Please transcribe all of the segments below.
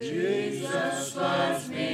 Jesus loves me,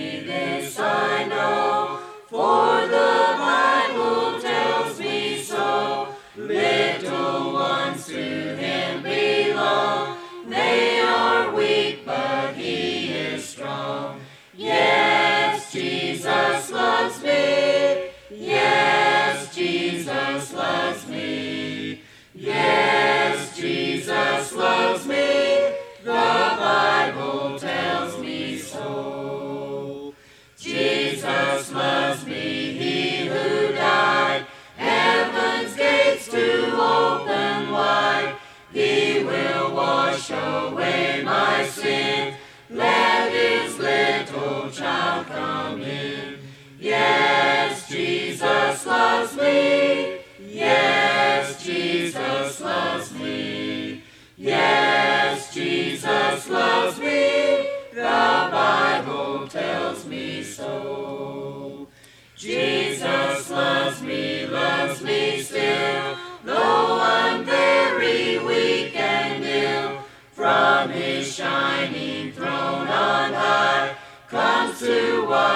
shall come in. Yes, Jesus loves me. Yes, Jesus loves me. Yes, Jesus loves me. The Bible tells me so.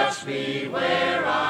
watch me where